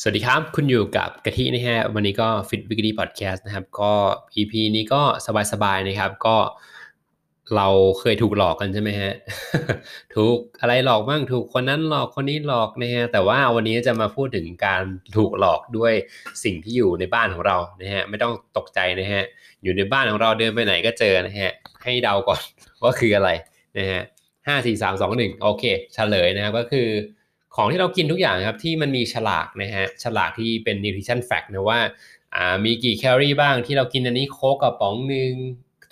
สวัสดีครับ คุณอยู่กับกะทินะฮะวันนี้ก็ Fit Weekly Podcast นะครับ ก็ EP นี้ก็สบายๆนะครับ ก็เราเคยถูกหลอกกันใช่ไหมฮะ ถูกอะไรหลอกบ้างถูกคนนั้นหลอกคนนี้หลอกนะฮะแต่ว่าวันนี้จะมาพูดถึงการถูกหลอกด้วยสิ่งที่อยู่ในบ้านของเรานะฮะไม่ต้องตกใจนะฮะอยู่ในบ้านของเราเดินไปไหนก็เจอนะฮะให้เดาก่อนว่าคืออะไรนะฮะห้าสี่สามสองหนึ่งโอเคเฉลยนะครับก็คือ ของที่เรากินทุกอย่างครับที่มันมีฉลากนะฮะฉลากที่เป็น nutrition fact นะว่ามีกี่แคลอรี่บ้างที่เรากินอันนี้โค้กกระป๋องหนึ่ง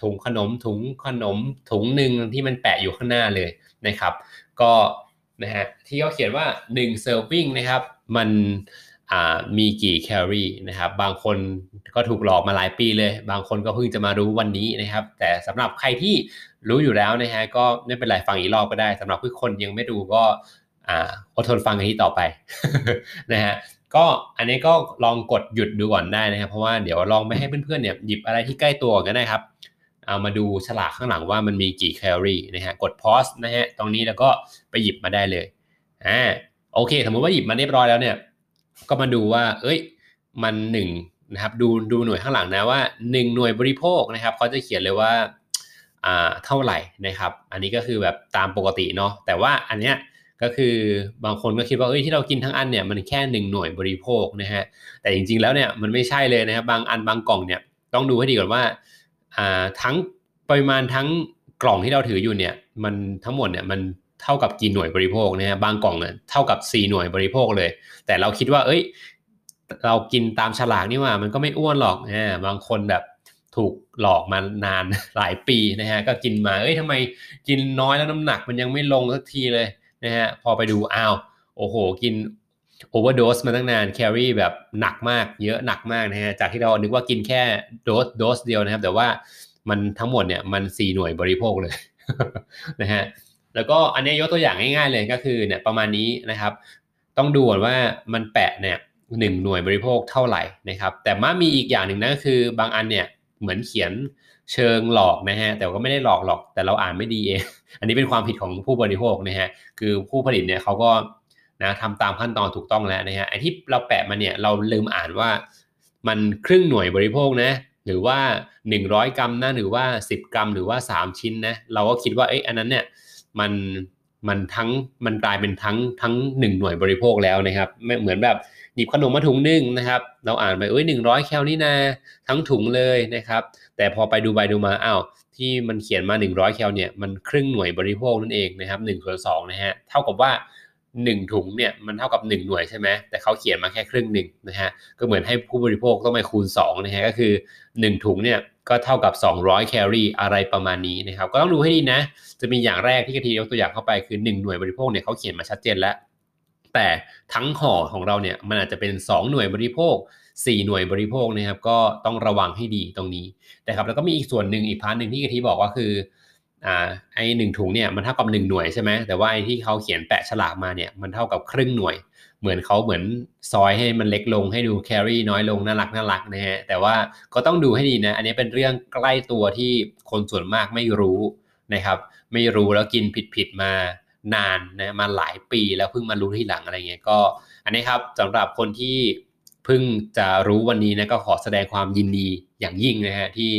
ถุงขนมถุงขนมถุงหนึ่งที่มันแปะอยู่ข้างหน้าเลยนะครับ ก็นะฮะที่เขาเขียนว่า1 serving นะครับมันมีกี่แคลอรี่นะครับบางคนก็ถูกหลอกมาหลายปีเลย บางคนก็เพิ่งจะมารู้วันนี้นะครับ แต่สำหรับใครที่รู้อยู่แล้วนะฮะก็ไม่เป็นไรฟังอีกรอบก็ได้สำหรับผู้คนยังไม่รู้ก็ อดทนฟังกันที่ต่อไปนะฮะก็อันนี้ก็ลองกดหยุดดูก่อนได้นะครับ เพราะว่าเดี๋ยวลองไม่ให้เพื่อนๆเนี่ยหยิบอะไรที่ใกล้ตัวกันได้ครับ เอามาดูฉลากข้างหลังว่ามันมีกี่แคลอรี่นะฮะกดพอสนะฮะตรงนี้แล้วก็ไปหยิบมาได้เลยอ่าโอเค สมมติว่าหยิบมาเรียบร้อยแล้วเนี่ย ก็มาดูว่า เอ้ย มันหนึ่งนะครับ ดูดูหน่วยข้างหลังนะว่า1หน่วยบริโภคนะครับเขาจะเขียนเลยว่าอ่าเท่าไหร่นะครับ อันนี้ก็คือแบบตามปกติเนาะแต่ว่าอันเนี้ย ก็คือบางคนก็คิดว่าเอ้ยที่เรากินทั้งอันเนี่ยมันแค่หนึ่งหน่วยบริโภคนะฮะแต่จริงๆแล้วเนี่ยมันไม่ใช่เลยนะครับบางอันบางกล่องเนี่ยต้องดูให้ดีก่อนว่าอ่าทั้งปริมาณทั้งกล่องที่เราถืออยู่เนี่ยมันทั้งหมดเนี่ยมันเท่ากับกี่หน่วยบริโภคนะฮะบางกล่องเนี่ยเท่ากับ 4 หน่วยบริโภคเลย แต่เราคิดว่า เอ้ย เรากินตามฉลากนี่ว่า มันก็ไม่อ้วนหรอกนะบางคนแบบถูกหลอกมานานหลายปีนะฮะก็กินมาเอ้ยทำไมกินน้อยแล้วน้ำหนักมันยังไม่ลงสักทีเลย นะฮะพอไปดูอ้าวโอ้โห กิน overdose มาตั้งนานแคลอรี่แบบหนักมากเยอะหนักมากนะฮะจากที่เรานึกว่ากินแค่ dose dose เดียวนะครับ แต่ว่ามันทั้งหมดเนี่ยมัน4หน่วยบริโภคเลยนะฮะแล้วก็อันนี้ยกตัวอย่างง่ายๆเลยก็คือเนี่ยประมาณนี้นะครับ ต้องดูก่อนว่ามันแปะเนี่ยหนึ่งหน่วยบริโภคเท่าไหร่นะครับ แต่มามีอีกอย่างหนึ่งนะคือบางอันเนี่ยเหมือนเขียน เชิงหลอกนะฮะแต่ก็ไม่ได้หลอกหรอกแต่เราอ่านไม่ดีเอง อันนี้เป็นความผิดของผู้บริโภคนะฮะคือผู้ผลิตเนี่ยเขาก็นะทำตามขั้นตอนถูกต้องแล้วนะฮะไอ้ที่เราแปะมาเนี่ยเราลืมอ่านว่ามันครึ่งหน่วยบริโภคนะหรือว่า 100 กรัมนะหรือว่า 10 กรัม หรือว่า 3 ชิ้นนะเราก็คิดว่าเอ้ยอันนั้นเนี่ยมันมันทั้งมันกลายเป็นทั้งทั้ง1หน่วยบริโภคแล้วนะครับไม่เหมือนแบบ หยิบขนมมาถุงหนึ่งนะครับ เราอ่านไปเอ้ยหนึ่งร้อยแคลนี่นาทั้งถุงเลยนะครับ แต่พอไปดูไปดูมาอ้าวที่มันเขียนมา 100 แคลเนี่ยมันครึ่งหน่วยบริโภคนั่นเองนะครับ1ส่วน2นะฮะเท่ากับว่า 1 ถุงเนี่ยมันเท่ากับ 1 หน่วยใช่ไหมแต่เขาเขียนมาแค่ครึ่งหนึ่งนะฮะก็เหมือนให้ผู้บริโภคต้องไปคูณ2นะฮะก็คือ 1 ถุงเนี่ยก็เท่ากับ 200 แคลอรี่อะไรประมาณนี้นะครับก็ต้องดูให้ดีนะ จะมีอย่างแรกที่กะทิยกตัวอย่างเข้าไปคือ 1 หน่วยบริโภคเนี่ยเขาเขียนมาชัดเจนแล้ว แต่ทั้งห่อของเราเนี่ยมันอาจจะเป็น 2 หน่วยบริโภค 4 หน่วยบริโภคนะครับก็ต้องระวังให้ดีตรงนี้นะครับแล้วก็มีอีกส่วนหนึ่งอีก part หนึ่งที่กะทิบอกว่าคืออ่าไอ้หนึ่งถุงเนี่ยมันเท่ากับ 1 หน่วยใช่ไหมแต่ว่าไอ้ที่เขาเขียนแปะฉลากมาเนี่ยมันเท่ากับครึ่งหน่วย เหมือนเขาเหมือนซอยให้มันเล็กลงให้ดูแคลอรี่น้อยลงน่ารักน่ารักนะฮะแต่ว่าก็ต้องดูให้ดีนะ อันนี้เป็นเรื่องใกล้ตัวที่คนส่วนมากไม่รู้นะครับ ไม่รู้แล้วกินผิดๆมา นานนะมาหลายปีแล้วเพิ่งมารู้ที่หลังอะไรเงี้ยก็ อันนี้ครับสำหรับคนที่เพิ่งจะรู้วันนี้นะก็ขอแสดงความยินดีอย่างยิ่งนะฮะที่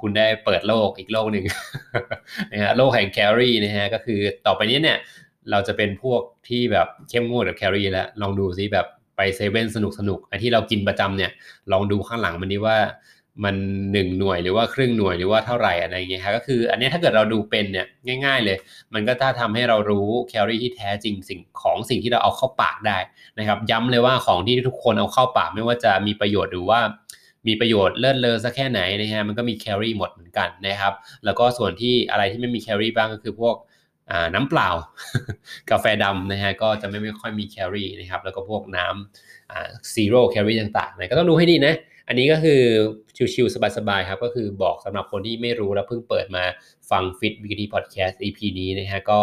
คุณได้เปิดโลกอีกโลกหนึ่งนะฮะโลกแห่งแคลอรี่นะฮะก็คือต่อไปนี้เนี่ยเราจะเป็นพวกที่แบบเข้มงวดกับแคลอรี่แล้วลองดูซิแบบไปเซเว่นสนุกสนุกไอ้ที่เรากินประจำเนี่ยลองดูข้างหลังมันนี้ว่า มันหนึ่งหน่วยหรือว่าครึ่งหน่วยหรือว่าเท่าไหร่อะไรเงี้ยครับก็คืออันนี้ถ้าเกิดเราดูเป็นเนี่ยง่ายๆเลย มันก็ถ้าทำให้เรารู้แคลอรี่ที่แท้จริงสิ่งของสิ่งที่เราเอาเข้าปากได้นะครับย้ำเลยว่าของที่ทุกคนเอาเข้าปากไม่ว่าจะมีประโยชน์หรือว่ามีประโยชน์เลิศเลอสักแค่ไหนนะฮะมันก็มีแคลอรี่หมดเหมือนกันนะครับ แล้วก็ส่วนที่อะไรที่ไม่มีแคลอรี่บ้างก็คือพวกน้ำเปล่ากาแฟดำนะฮะก็จะไม่ไม่ค่อยมีแคลอรี่นะครับแล้วก็พวกน้ำซีโร่แคลอรี่ต่างๆนะก็ต้องดูให้ดีนะ อันนี้ก็คือชิวๆสบายๆครับ ก็คือบอกสำหรับคนที่ไม่รู้แล้วเพิ่งเปิดมาฟัง Fit w e e k l y Podcast EP นี้นะฮะก็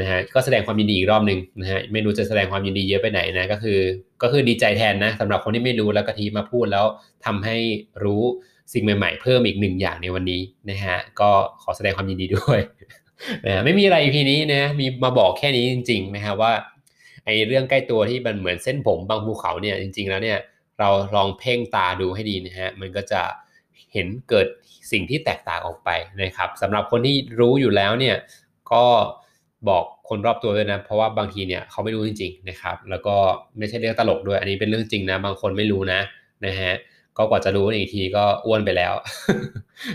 นะฮะก็แสดงความยินดีอีกรอบหนึ่งนะฮะไม่รู้จะแสดงความยินดีเยอะไปไหนนะก็คือ ก็คือดีใจแทนนะสำหรับคนที่ไม่รู้แล้วกะทิมาพูดแล้วทำให้รู้สิ่งใหม่ ๆ เพิ่มอีกหนึ่งอย่างในวันนี้นะฮะก็ขอแสดงความยินดีด้วยนะไม่มีอะไร EP นี้นะมีมาบอกแค่นี้จริง ๆ นะฮะว่าไอเรื่องใกล้ตัวที่มันเหมือนเส้นผมบางภูเขาเนี่ยจริง ๆ แล้วเนี่ย เราลองเพ่งตาดูให้ดีนะฮะมันก็จะเห็นเกิดสิ่งที่แตกต่างออกไปนะครับสำหรับคนที่รู้อยู่แล้วเนี่ยก็บอกคนรอบตัวด้วยนะ เพราะว่าบางทีเนี่ยเขาไม่รู้จริง ๆนะครับ แล้วก็ไม่ใช่เรื่องตลกด้วย อันนี้เป็นเรื่องจริงนะ บางคนไม่รู้นะนะฮะก็กว่าจะรู้อีกทีก็อ้วนไปแล้ว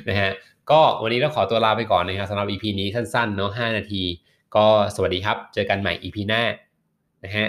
นะฮะก็วันนี้เราขอตัวลาไปก่อนนะครับสำหรับ EP นี้สั้นๆเนาะ5นาที ก็สวัสดีครับ เจอกันใหม่ EP หน้านะฮะ